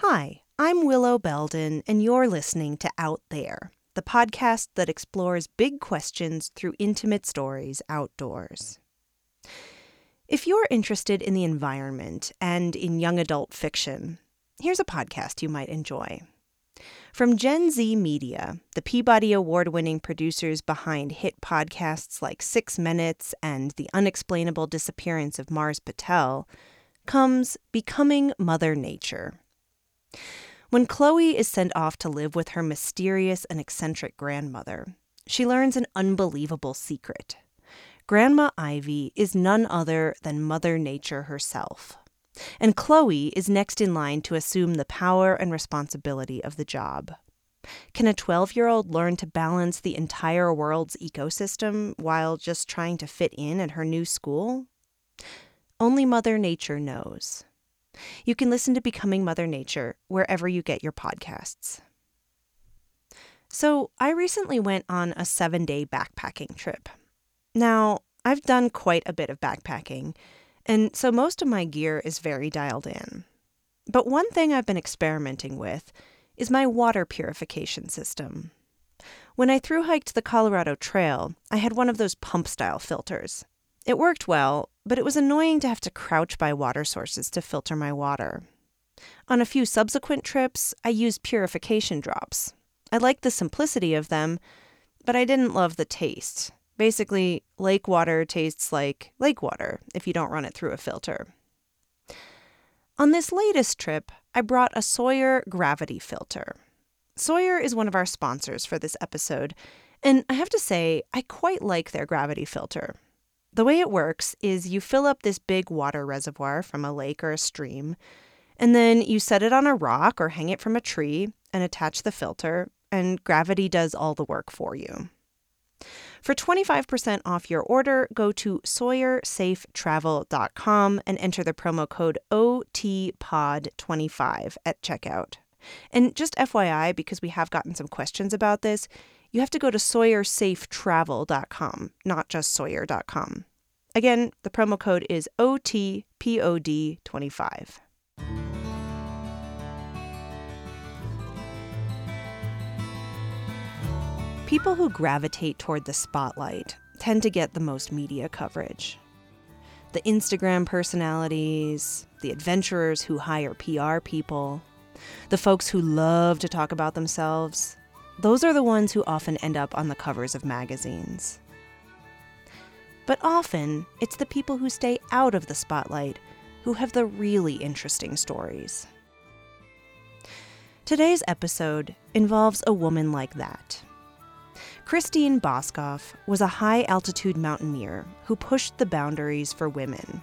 Hi, I'm Willow Belden, and you're listening to Out There, the podcast that explores big questions through intimate stories outdoors. If you're interested in the environment and in young adult fiction, here's a podcast you might enjoy. From Gen Z Media, the Peabody Award winning producers behind hit podcasts like Six Minutes and The Unexplainable Disappearance of Mars Patel, comes Becoming Mother Nature when Chloe is sent off to live with her mysterious and eccentric grandmother, she learns an unbelievable secret. Grandma Ivy is none other than Mother Nature herself. And Chloe is next in line to assume the power and responsibility of the job. Can a 12 year old learn to balance the entire world's ecosystem while just trying to fit in at her new school? Only Mother Nature knows. You can listen to Becoming Mother Nature wherever you get your podcasts. So, I recently went on a seven day backpacking trip. Now, I've done quite a bit of backpacking, and so most of my gear is very dialed in. But one thing I've been experimenting with is my water purification system. When I through hiked the Colorado Trail, I had one of those pump style filters. It worked well, but it was annoying to have to crouch by water sources to filter my water. On a few subsequent trips, I used purification drops. I liked the simplicity of them, but I didn't love the taste. Basically, lake water tastes like lake water if you don't run it through a filter. On this latest trip, I brought a Sawyer gravity filter. Sawyer is one of our sponsors for this episode, and I have to say, I quite like their gravity filter. The way it works is you fill up this big water reservoir from a lake or a stream, and then you set it on a rock or hang it from a tree and attach the filter, and gravity does all the work for you. For 25% off your order, go to SawyerSafeTravel.com and enter the promo code OTPOD25 at checkout. And just FYI, because we have gotten some questions about this, you have to go to SawyerSafeTravel.com, not just Sawyer.com. Again, the promo code is OTPOD25. People who gravitate toward the spotlight tend to get the most media coverage. The Instagram personalities, the adventurers who hire PR people, the folks who love to talk about themselves, those are the ones who often end up on the covers of magazines. But often, it's the people who stay out of the spotlight who have the really interesting stories. Today's episode involves a woman like that. Christine Boskoff was a high altitude mountaineer who pushed the boundaries for women.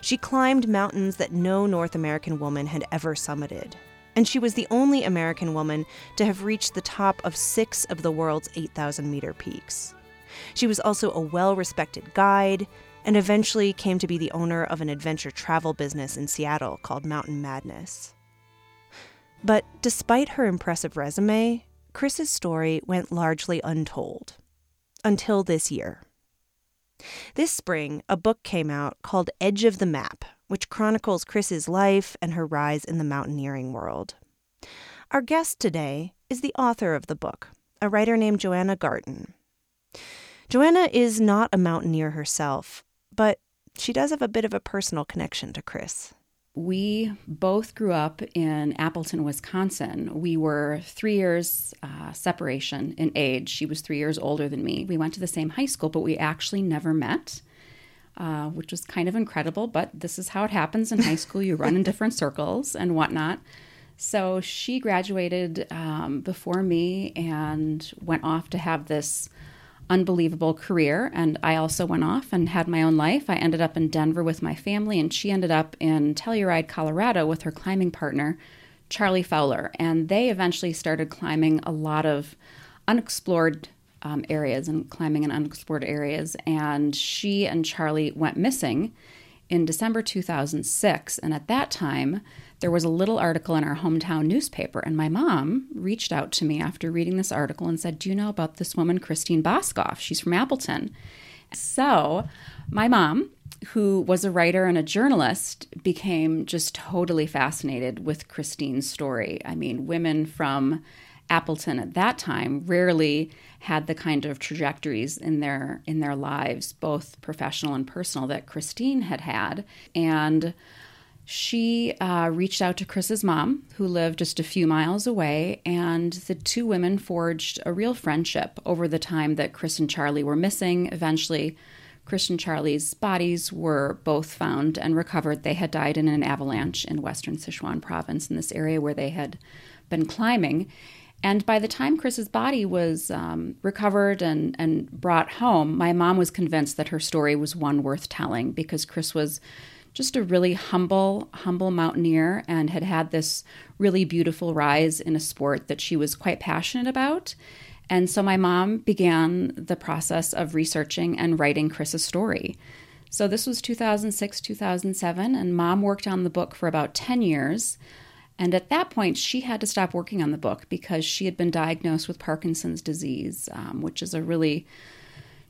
She climbed mountains that no North American woman had ever summited and she was the only American woman to have reached the top of six of the world's 8,000 meter peaks. She was also a well respected guide and eventually came to be the owner of an adventure travel business in Seattle called Mountain Madness. But despite her impressive resume, Chris's story went largely untold. Until this year. This spring, a book came out called Edge of the Map which chronicles Chris's life and her rise in the mountaineering world. Our guest today is the author of the book, a writer named Joanna Garton. Joanna is not a mountaineer herself, but she does have a bit of a personal connection to Chris. We both grew up in Appleton, Wisconsin. We were three years uh, separation in age. She was three years older than me. We went to the same high school, but we actually never met uh, which was kind of incredible. But this is how it happens in high school. You run in different circles and whatnot. So she graduated um, before me and went off to have this unbelievable career. And I also went off and had my own life. I ended up in Denver with my family, and she ended up in Telluride, Colorado with her climbing partner, Charlie Fowler. And they eventually started climbing a lot of unexplored um, areas and climbing in unexplored areas. And she and Charlie went missing in December 2006. And at that time, there was a little article in our hometown newspaper. And my mom reached out to me after reading this article and said, Do you know about this woman, Christine Boskoff? She's from Appleton. So my mom who was a writer and a journalist, became just totally fascinated with Christine's story. I mean, women from Appleton at that time rarely had the kind of trajectories in their in their lives, both professional and personal, that Christine had had. And she uh, reached out to Chris's mom, who lived just a few miles away, and the two women forged a real friendship over the time that Chris and Charlie were missing. Eventually, Chris and Charlie's bodies were both found and recovered. They had died in an avalanche in western Sichuan province, in this area where they had been climbing. And by the time Chris's body was um, recovered and, and brought home, my mom was convinced that her story was one worth telling because Chris was just a really humble, humble mountaineer and had had this really beautiful rise in a sport that she was quite passionate about. And so my mom began the process of researching and writing Chris's story. So this was 2006, 2007, and mom worked on the book for about 10 years. And at that point, she had to stop working on the book because she had been diagnosed with Parkinson's disease, um, which is a really,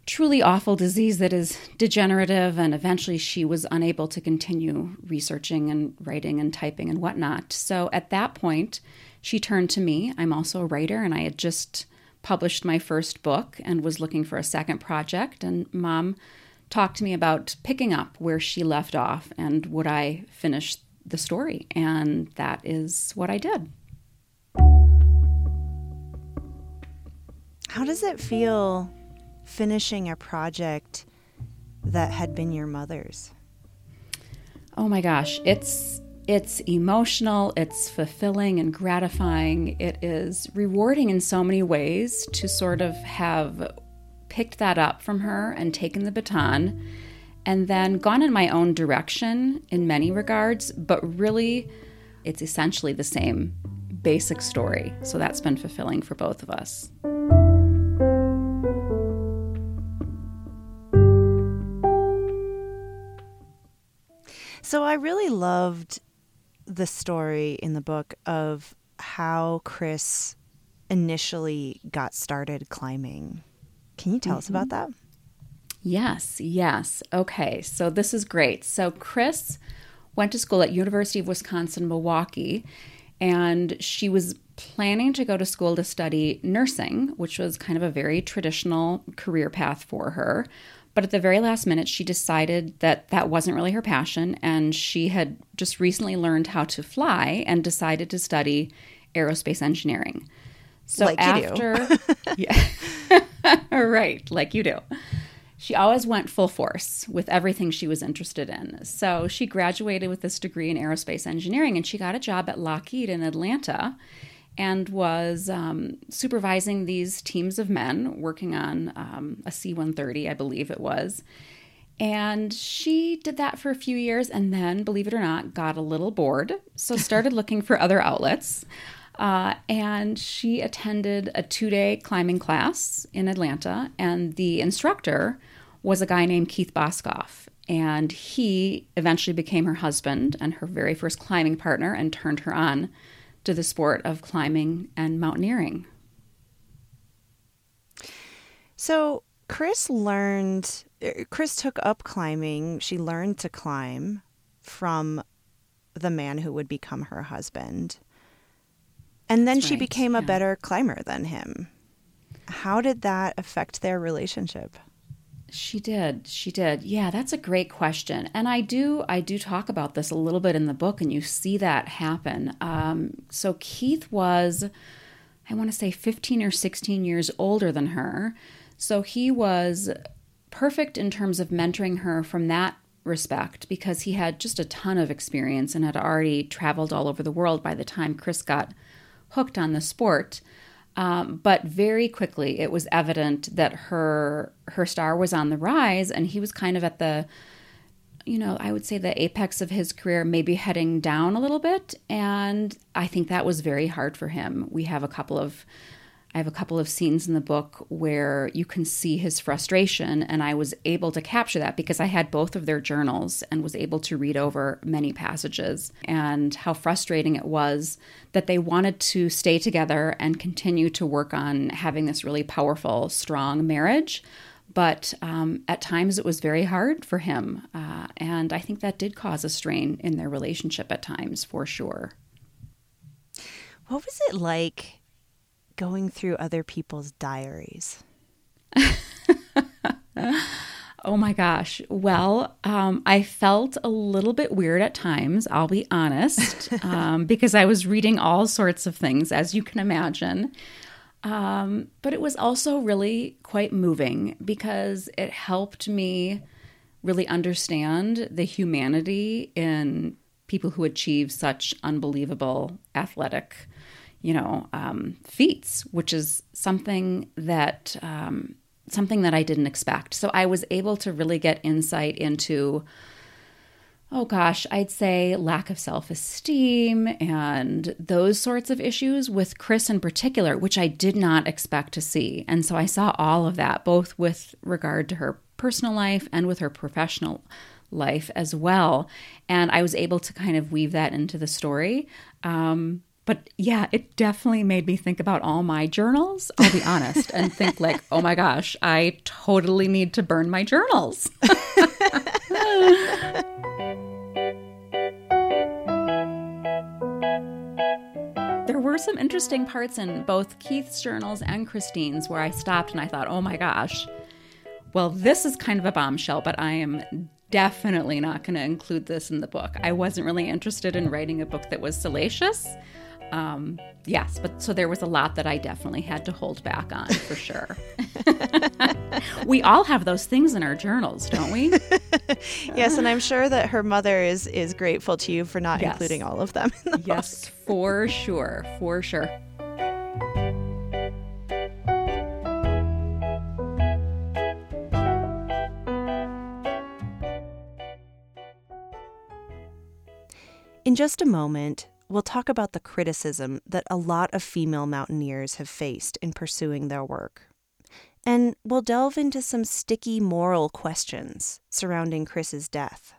truly awful disease that is degenerative. And eventually, she was unable to continue researching and writing and typing and whatnot. So at that point, she turned to me. I'm also a writer, and I had just published my first book and was looking for a second project. And mom talked to me about picking up where she left off and would I finish the story. And that is what I did. How does it feel finishing a project that had been your mother's? Oh my gosh, it's it's emotional, it's fulfilling and gratifying. It is rewarding in so many ways to sort of have picked that up from her and taken the baton and then gone in my own direction in many regards, but really it's essentially the same basic story. So that's been fulfilling for both of us. Really loved the story in the book of how Chris initially got started climbing. Can you tell mm-hmm. us about that? Yes, yes. Okay, so this is great. So Chris went to school at University of Wisconsin Milwaukee and she was planning to go to school to study nursing, which was kind of a very traditional career path for her. But at the very last minute, she decided that that wasn't really her passion. And she had just recently learned how to fly and decided to study aerospace engineering. So like after, yeah, right, like you do she always went full force with everything she was interested in. So she graduated with this degree in aerospace engineering and she got a job at Lockheed in Atlanta and was um, supervising these teams of men working on um, a C 130, I believe it was. And she did that for a few years and then, believe it or not, got a little bored. So started looking for other outlets. Uh, and she attended a two day climbing class in Atlanta. And the instructor was a guy named Keith Boskoff. And he eventually became her husband and her very first climbing partner and turned her on to the sport of climbing and mountaineering. So, Chris learned, er, Chris took up climbing. She learned to climb from the man who would become her husband. And then That's she right, became yeah. a better climber than him. How did that affect their relationship? She did. She did. Yeah, that's a great question. And I do I do talk about this a little bit in the book and you see that happen. Um, so Keith was I want to say 15 or 16 years older than her. So he was perfect in terms of mentoring her from that respect because he had just a ton of experience and had already traveled all over the world by the time Chris got hooked on the sport. Um, but very quickly, it was evident that her her star was on the rise, and he was kind of at the, you know, I would say the apex of his career, maybe heading down a little bit. And I think that was very hard for him. We have a couple of I have a couple of scenes in the book where you can see his frustration, and I was able to capture that because I had both of their journals and was able to read over many passages and how frustrating it was that they wanted to stay together and continue to work on having this really powerful, strong marriage. but um, at times it was very hard for him. Uh, and I think that did cause a strain in their relationship at times, for sure. What was it like going through other people's diaries? oh my gosh. Well, um, I felt a little bit weird at times, I'll be honest, um, because I was reading all sorts of things, as you can imagine. Um, but it was also really quite moving because it helped me really understand the humanity in people who achieve such unbelievable athletic, you know, um, feats, which is something that um, something that I didn't expect. So I was able to really get insight into oh gosh, I'd say lack of self esteem and those sorts of issues with Chris in particular, which I did not expect to see. And so I saw all of that, both with regard to her personal life and with her professional life as well. And I was able to kind of weave that into the story. Um, but yeah, it definitely made me think about all my journals, I'll be honest, and think like, oh my gosh, I totally need to burn my journals. there were some interesting parts in both Keith's journals and Christine's where I stopped and I thought, oh my gosh, well, this is kind of a bombshell, but I am definitely not going to include this in the book. I wasn't really interested in writing a book that was salacious. Um, yes, but so there was a lot that I definitely had to hold back on for sure. we all have those things in our journals, don't we? yes, and I'm sure that her mother is is grateful to you for not yes. including all of them. The yes, book. for sure, for sure. In just a moment, we'll talk about the criticism that a lot of female mountaineers have faced in pursuing their work. And we'll delve into some sticky moral questions surrounding Chris's death.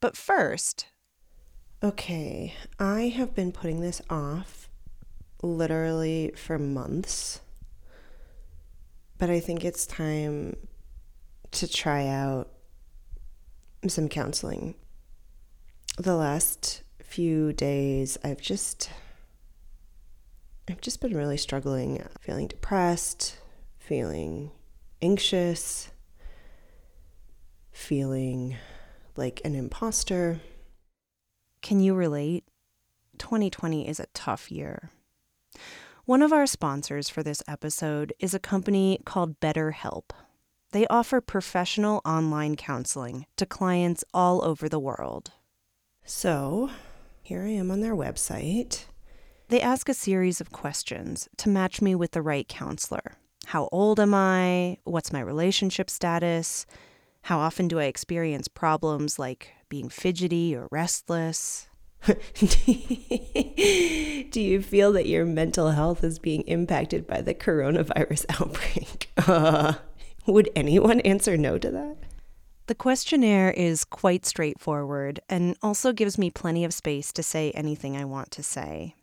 But first. Okay, I have been putting this off literally for months. But I think it's time to try out some counseling. The last few days, I've just I've just been really struggling, feeling depressed, feeling anxious, feeling like an imposter. Can you relate? 2020 is a tough year. One of our sponsors for this episode is a company called BetterHelp. They offer professional online counseling to clients all over the world. So, here I am on their website. They ask a series of questions to match me with the right counselor. How old am I? What's my relationship status? How often do I experience problems like being fidgety or restless? do you feel that your mental health is being impacted by the coronavirus outbreak? Uh, would anyone answer no to that? The questionnaire is quite straightforward and also gives me plenty of space to say anything I want to say.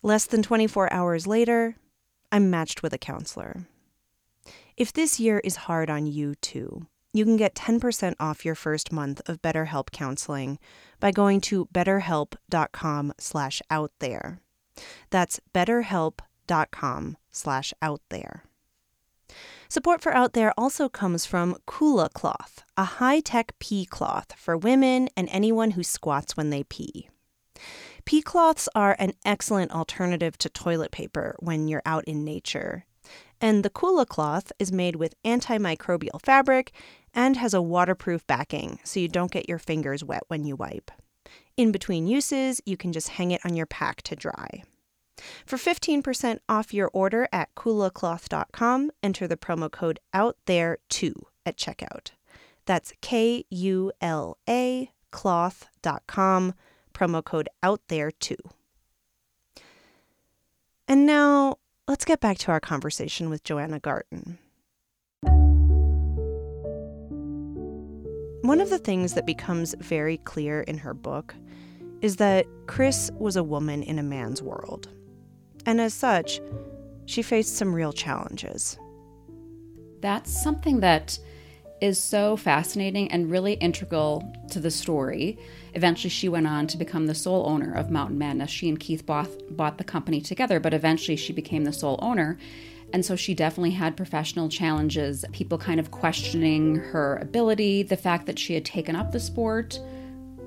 Less than 24 hours later, I'm matched with a counselor. If this year is hard on you too, you can get 10% off your first month of BetterHelp counseling by going to betterhelp.com slash out there. That's betterhelp.com slash out there. Support for Out There also comes from Kula Cloth, a high tech pee cloth for women and anyone who squats when they pee. Pee cloths are an excellent alternative to toilet paper when you're out in nature. And the Kula cloth is made with antimicrobial fabric and has a waterproof backing so you don't get your fingers wet when you wipe. In between uses, you can just hang it on your pack to dry. For 15% off your order at kulacloth.com, enter the promo code out there 2 at checkout. That's K U L A cloth.com, promo code out there 2. And now let's get back to our conversation with Joanna Garton. One of the things that becomes very clear in her book is that Chris was a woman in a man's world. And as such, she faced some real challenges. that's something that is so fascinating and really integral to the story. Eventually, she went on to become the sole owner of Mountain Madness. She and Keith bought, bought the company together, but eventually she became the sole owner. And so she definitely had professional challenges, people kind of questioning her ability, the fact that she had taken up the sport.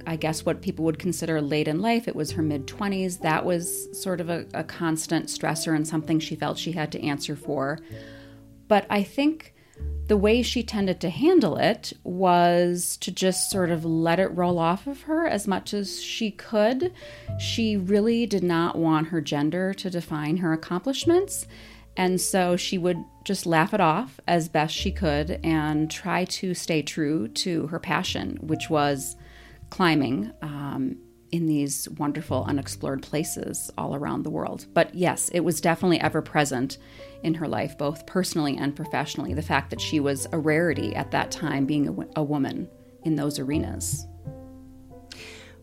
I guess what people would consider late in life, it was her mid 20s. That was sort of a, a constant stressor and something she felt she had to answer for. But I think the way she tended to handle it was to just sort of let it roll off of her as much as she could. She really did not want her gender to define her accomplishments. And so she would just laugh it off as best she could and try to stay true to her passion, which was climbing um, in these wonderful unexplored places all around the world. But yes, it was definitely ever present in her life, both personally and professionally, the fact that she was a rarity at that time, being a, a woman in those arenas.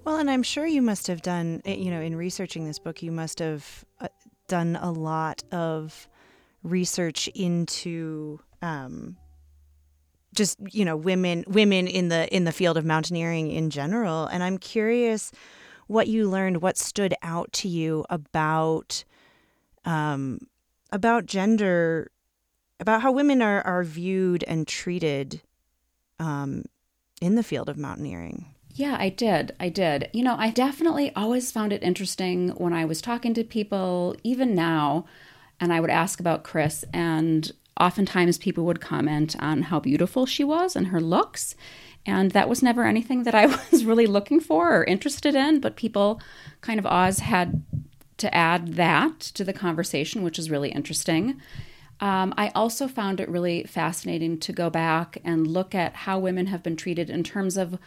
Well, and I'm sure you must have done, eh, you know, in researching this book, you must have uh, done a lot of research into um, just you know women women in the in the field of mountaineering in general and i'm curious what you learned what stood out to you about um, about gender about how women are are viewed and treated um, in the field of mountaineering yeah, I did. I did. You know, I definitely always found it interesting when I was talking to people, even now, and I would ask about Chris, and oftentimes people would comment on how beautiful she was and her looks. And that was never anything that I was really looking for or interested in, but people kind of Oz had to add that to the conversation, which is really interesting. Um, I also found it really fascinating to go back and look at how women have been treated in terms of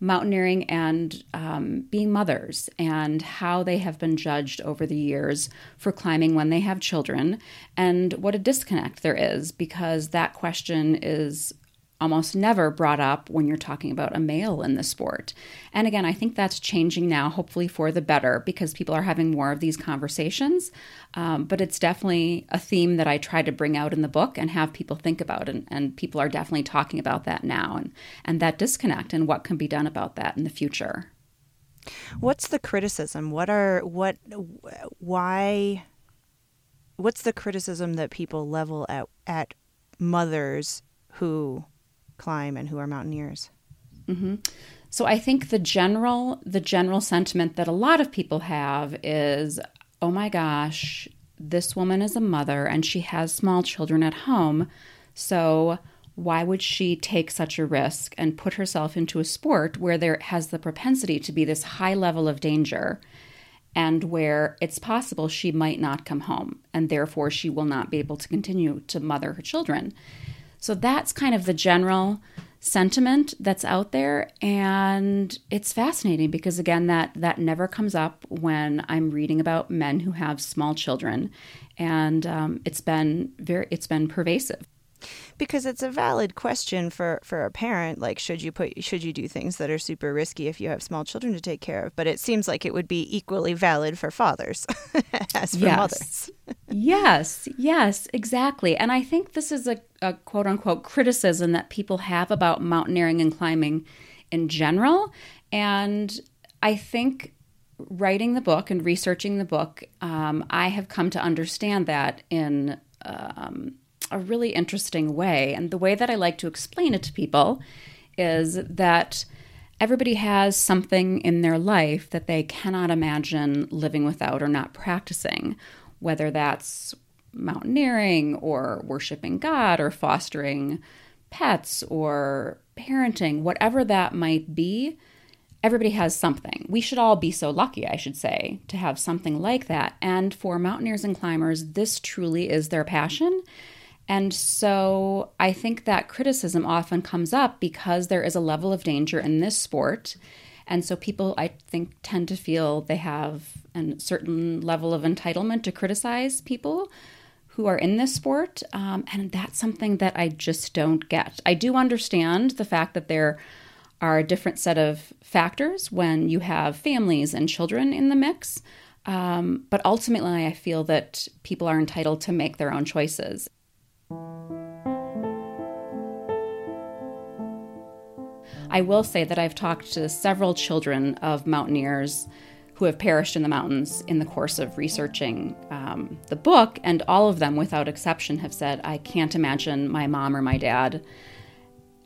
mountaineering and um, being mothers and how they have been judged over the years for climbing when they have children and what a disconnect there is because that question is almost never brought up when you're talking about a male in the sport. And again, I think that's changing now, hopefully for the better, because people are having more of these conversations. Um, but it's definitely a theme that I try to bring out in the book and have people think about. And, and people are definitely talking about that now and, and that disconnect and what can be done about that in the future. What's the criticism? What are, what, why, what's the criticism that people level at, at mothers who climb and who are mountaineers. Mm-hmm. So I think the general the general sentiment that a lot of people have is, oh my gosh, this woman is a mother and she has small children at home, so why would she take such a risk and put herself into a sport where there has the propensity to be this high level of danger and where it's possible she might not come home and therefore she will not be able to continue to mother her children. So that's kind of the general sentiment that's out there and it's fascinating because again that that never comes up when i'm reading about men who have small children and um, it's been very it's been pervasive because it's a valid question for for a parent like should you put should you do things that are super risky if you have small children to take care of? But it seems like it would be equally valid for fathers as for yes. mothers. Yes. Yes. Exactly. And i think this is a, a quote unquote criticism that people have about mountaineering and climbing in general. And i think writing the book and researching the book um, i have come to understand that in um, a really interesting way. And the way that I like to explain it to people is that everybody has something in their life that they cannot imagine living without or not practicing, whether that's mountaineering or worshiping God or fostering pets or parenting, whatever that might be. Everybody has something. We should all be so lucky, I should say, to have something like that. And for mountaineers and climbers, this truly is their passion. And so I think that criticism often comes up because there is a level of danger in this sport. And so people, I think, tend to feel they have a certain level of entitlement to criticize people who are in this sport. Um, and that's something that I just don't get. I do understand the fact that there are a different set of factors when you have families and children in the mix. Um, but ultimately, I feel that people are entitled to make their own choices. I will say that I've talked to several children of mountaineers who have perished in the mountains in the course of researching um, the book, and all of them, without exception, have said, I can't imagine my mom or my dad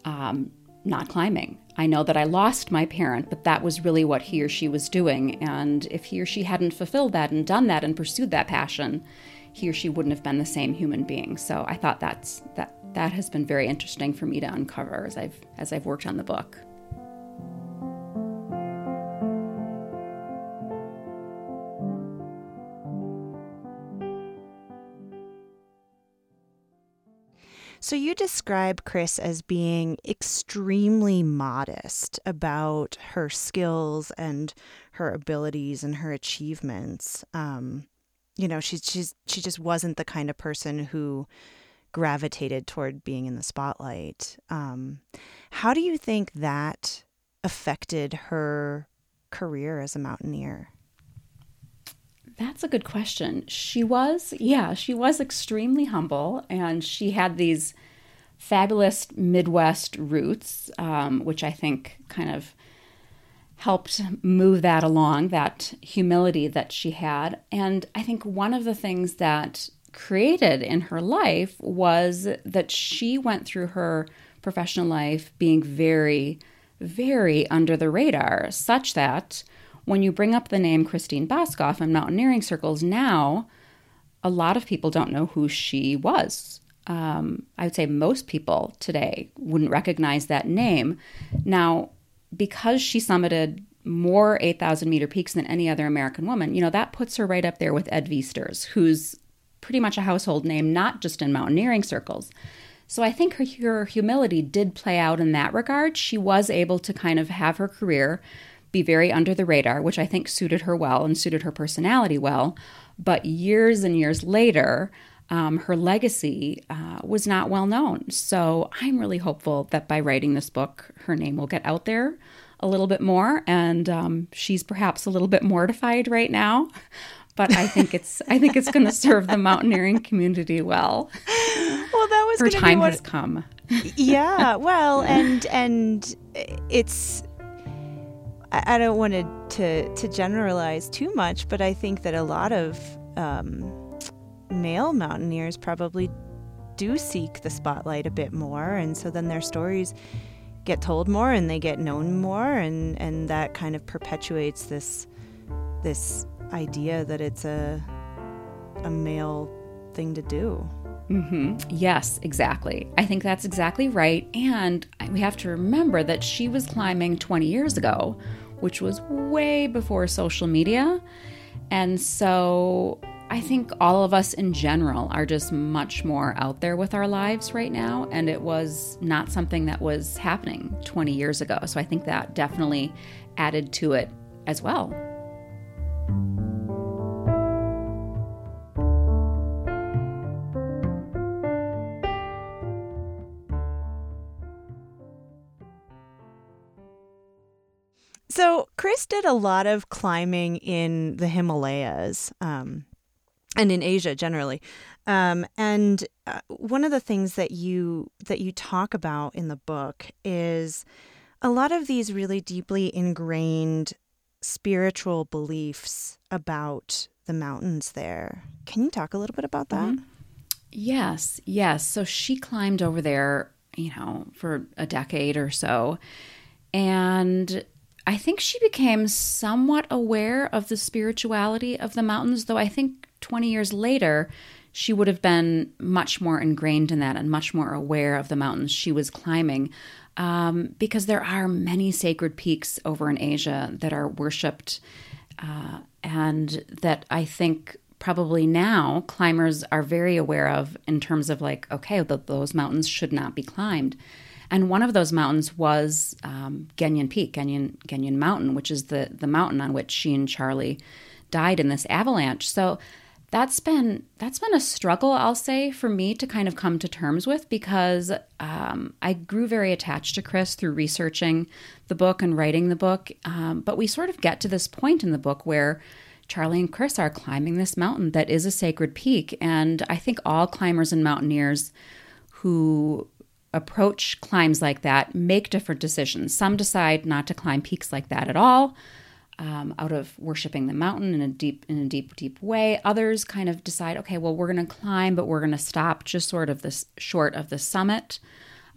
um, not climbing. I know that I lost my parent, but that was really what he or she was doing. And if he or she hadn't fulfilled that and done that and pursued that passion, he or she wouldn't have been the same human being. So I thought that's that that has been very interesting for me to uncover as I've as I've worked on the book. So you describe Chris as being extremely modest about her skills and her abilities and her achievements. Um, you know, she's she's she just wasn't the kind of person who gravitated toward being in the spotlight. Um, how do you think that affected her career as a mountaineer? That's a good question. She was, yeah, she was extremely humble, and she had these fabulous Midwest roots, um, which I think kind of helped move that along, that humility that she had. And I think one of the things that created in her life was that she went through her professional life being very, very under the radar, such that when you bring up the name Christine Boskoff in mountaineering circles now, a lot of people don't know who she was. Um, I would say most people today wouldn't recognize that name. Now, because she summited more 8,000 meter peaks than any other American woman, you know, that puts her right up there with Ed Viesturs, who's pretty much a household name, not just in mountaineering circles. So I think her, her humility did play out in that regard. She was able to kind of have her career be very under the radar, which I think suited her well and suited her personality well. But years and years later, um, her legacy uh, was not well known. So I'm really hopeful that by writing this book, her name will get out there a little bit more. And um, she's perhaps a little bit mortified right now. But I think it's I think it's going to serve the mountaineering community well. Well, that was her time what, has come. yeah, well, and and it's I, don't want to, to to generalize too much, but I think that a lot of um, male mountaineers probably do seek the spotlight a bit more, and so then their stories get told more and they get known more, and and that kind of perpetuates this this idea that it's a a male thing to do. Mm-hmm. Yes, exactly. I think that's exactly right. And we have to remember that she was climbing 20 years ago which was way before social media. And so I think all of us in general are just much more out there with our lives right now. And it was not something that was happening 20 years ago. So I think that definitely added to it as well. So Chris did a lot of climbing in the Himalayas um, and in Asia generally. Um, and uh, one of the things that you that you talk about in the book is a lot of these really deeply ingrained spiritual beliefs about the mountains there. Can you talk a little bit about that? Mm-hmm. Yes, yes. So she climbed over there, you know, for a decade or so. And I think she became somewhat aware of the spirituality of the mountains, though I think 20 years later, she would have been much more ingrained in that and much more aware of the mountains she was climbing. Um, because there are many sacred peaks over in Asia that are worshipped, uh, and that I think probably now climbers are very aware of in terms of like, okay, those mountains should not be climbed. And one of those mountains was um, Genyen Peak, Genyen Mountain, which is the, the mountain on which she and Charlie died in this avalanche. So that's been that's been a struggle, I'll say, for me to kind of come to terms with because um, I grew very attached to Chris through researching the book and writing the book. Um, but we sort of get to this point in the book where Charlie and Chris are climbing this mountain that is a sacred peak, and I think all climbers and mountaineers who approach climbs like that make different decisions. Some decide not to climb peaks like that at all. Um, out of worshiping the mountain in a deep in a deep deep way others kind of decide okay well we're going to climb but we're going to stop just sort of this short of the summit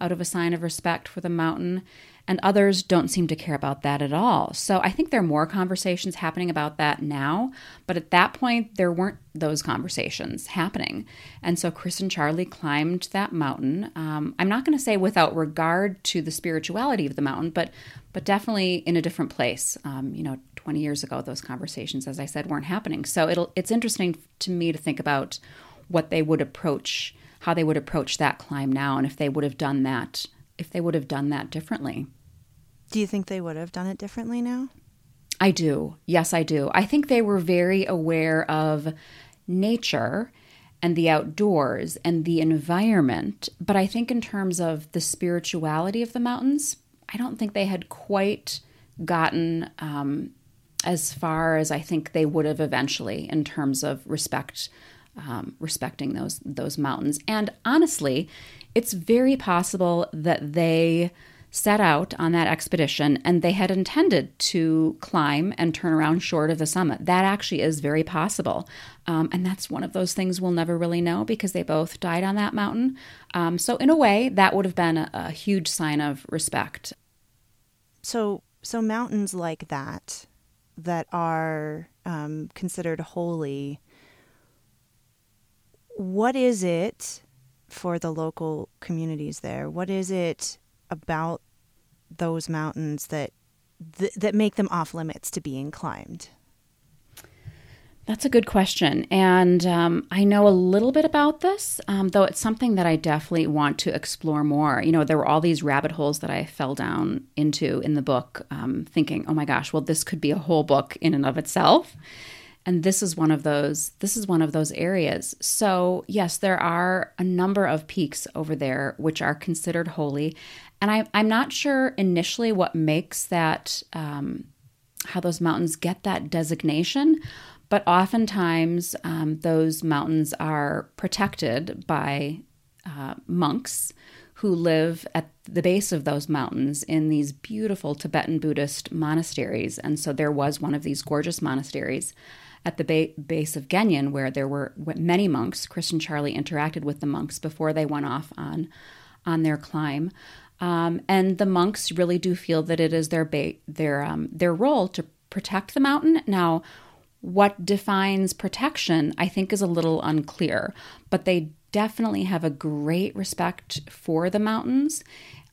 out of a sign of respect for the mountain and others don't seem to care about that at all. So I think there are more conversations happening about that now, but at that point, there weren't those conversations happening. And so Chris and Charlie climbed that mountain. Um, I'm not going to say without regard to the spirituality of the mountain, but but definitely in a different place. Um, you know, 20 years ago, those conversations, as I said, weren't happening. So it'll it's interesting to me to think about what they would approach, how they would approach that climb now, and if they would have done that, if they would have done that differently. Do you think they would have done it differently now? I do. Yes, I do. I think they were very aware of nature and the outdoors and the environment. But I think, in terms of the spirituality of the mountains, I don't think they had quite gotten um, as far as I think they would have eventually in terms of respect. Um, respecting those those mountains, and honestly, it's very possible that they set out on that expedition and they had intended to climb and turn around short of the summit. That actually is very possible. Um, and that's one of those things we'll never really know because they both died on that mountain. Um, so, in a way, that would have been a, a huge sign of respect. So, so mountains like that, that are um, considered holy, what is it for the local communities there? What is it about those mountains that th- that make them off limits to being climbed? That's a good question. And um, I know a little bit about this, um, though it's something that I definitely want to explore more. You know, there were all these rabbit holes that I fell down into in the book, um, thinking, oh my gosh, well, this could be a whole book in and of itself and this is one of those this is one of those areas so yes there are a number of peaks over there which are considered holy and I, i'm not sure initially what makes that um, how those mountains get that designation but oftentimes um, those mountains are protected by uh, monks who live at the base of those mountains in these beautiful Tibetan Buddhist monasteries. And so there was one of these gorgeous monasteries at the ba- base of Genyen, where there were many monks. Chris and Charlie interacted with the monks before they went off on on their climb, um, and the monks really do feel that it is their ba- their um, their role to protect the mountain. Now, what defines protection, I think, is a little unclear, but they definitely have a great respect for the mountains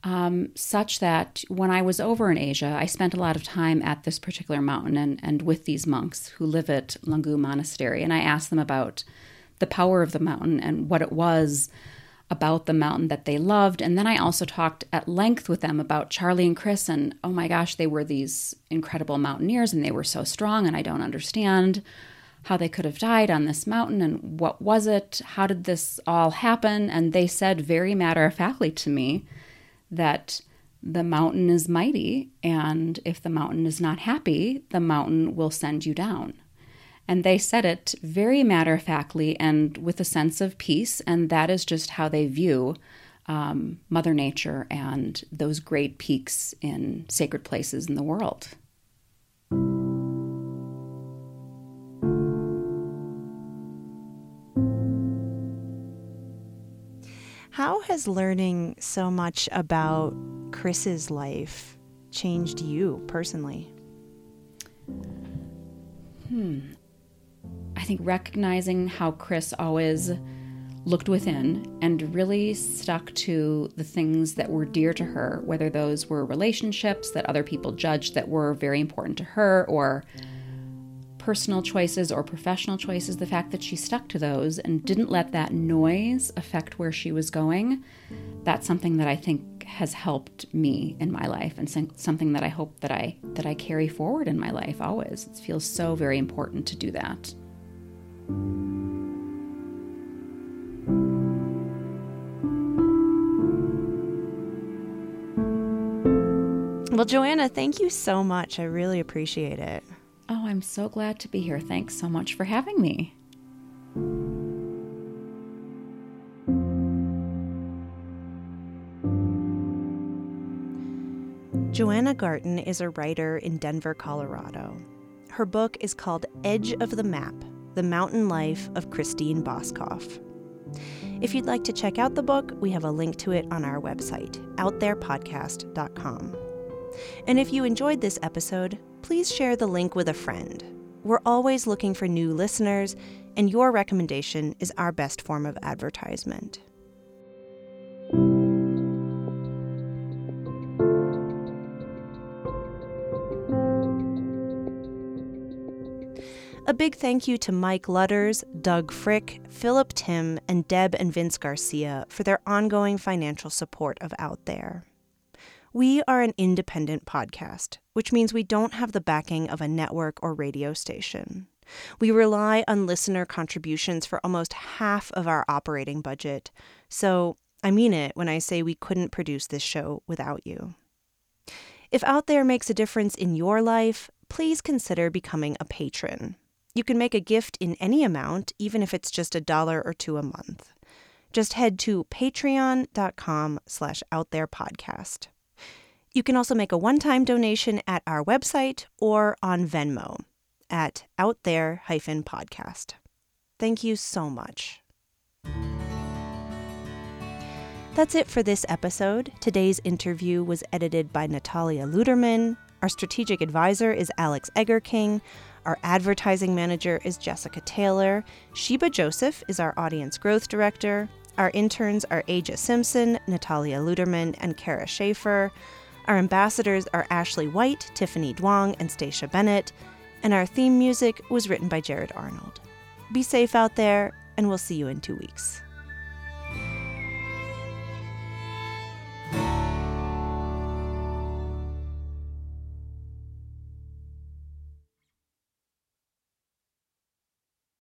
um, such that when I was over in Asia, I spent a lot of time at this particular mountain and, and with these monks who live at Lenggu Monastery. And I asked them about the power of the mountain and what it was about the mountain that they loved. And then I also talked at length with them about Charlie and Chris. And oh my gosh, they were these incredible mountaineers and they were so strong. And I don't understand how they could have died on this mountain and what was it? How did this all happen? And they said very matter of factly to me that the mountain is mighty, and if the mountain is not happy, the mountain will send you down. And they said it very matter of factly and with a sense of peace, and that is just how they view um, Mother Nature and those great peaks in sacred places in the world. How has learning so much about Chris's life changed you personally? Hmm. I think recognizing how Chris always looked within and really stuck to the things that were dear to her, whether those were relationships that other people judged that were very important to her or personal choices or professional choices, the fact that she stuck to those and didn't let that noise affect where she was going, that's something that I think has helped me in my life and something that I hope that I that I carry forward in my life always. It feels so very important to do that. Well, Joanna, thank you so much. I really appreciate it. Oh, I'm so glad to be here. Thanks so much for having me. Joanna Garton is a writer in Denver, Colorado. Her book is called Edge of the Map The Mountain Life of Christine Boskoff. If you'd like to check out the book, we have a link to it on our website, outtherepodcast.com. And if you enjoyed this episode, please share the link with a friend. We're always looking for new listeners, and your recommendation is our best form of advertisement. A big thank you to Mike Lutters, Doug Frick, Philip Tim, and Deb and Vince Garcia for their ongoing financial support of Out There. We are an independent podcast, which means we don't have the backing of a network or radio station. We rely on listener contributions for almost half of our operating budget, so I mean it when I say we couldn't produce this show without you. If Out There makes a difference in your life, please consider becoming a patron. You can make a gift in any amount, even if it's just a dollar or two a month. Just head to patreon.com slash outtherepodcast. You can also make a one-time donation at our website or on Venmo at outthere-podcast. Thank you so much. That's it for this episode. Today's interview was edited by Natalia Luderman. Our strategic advisor is Alex Eggerking. Our advertising manager is Jessica Taylor. Sheba Joseph is our audience growth director. Our interns are Aja Simpson, Natalia Luderman, and Kara Schaefer. Our ambassadors are Ashley White, Tiffany Duong, and Stacia Bennett. And our theme music was written by Jared Arnold. Be safe out there, and we'll see you in two weeks.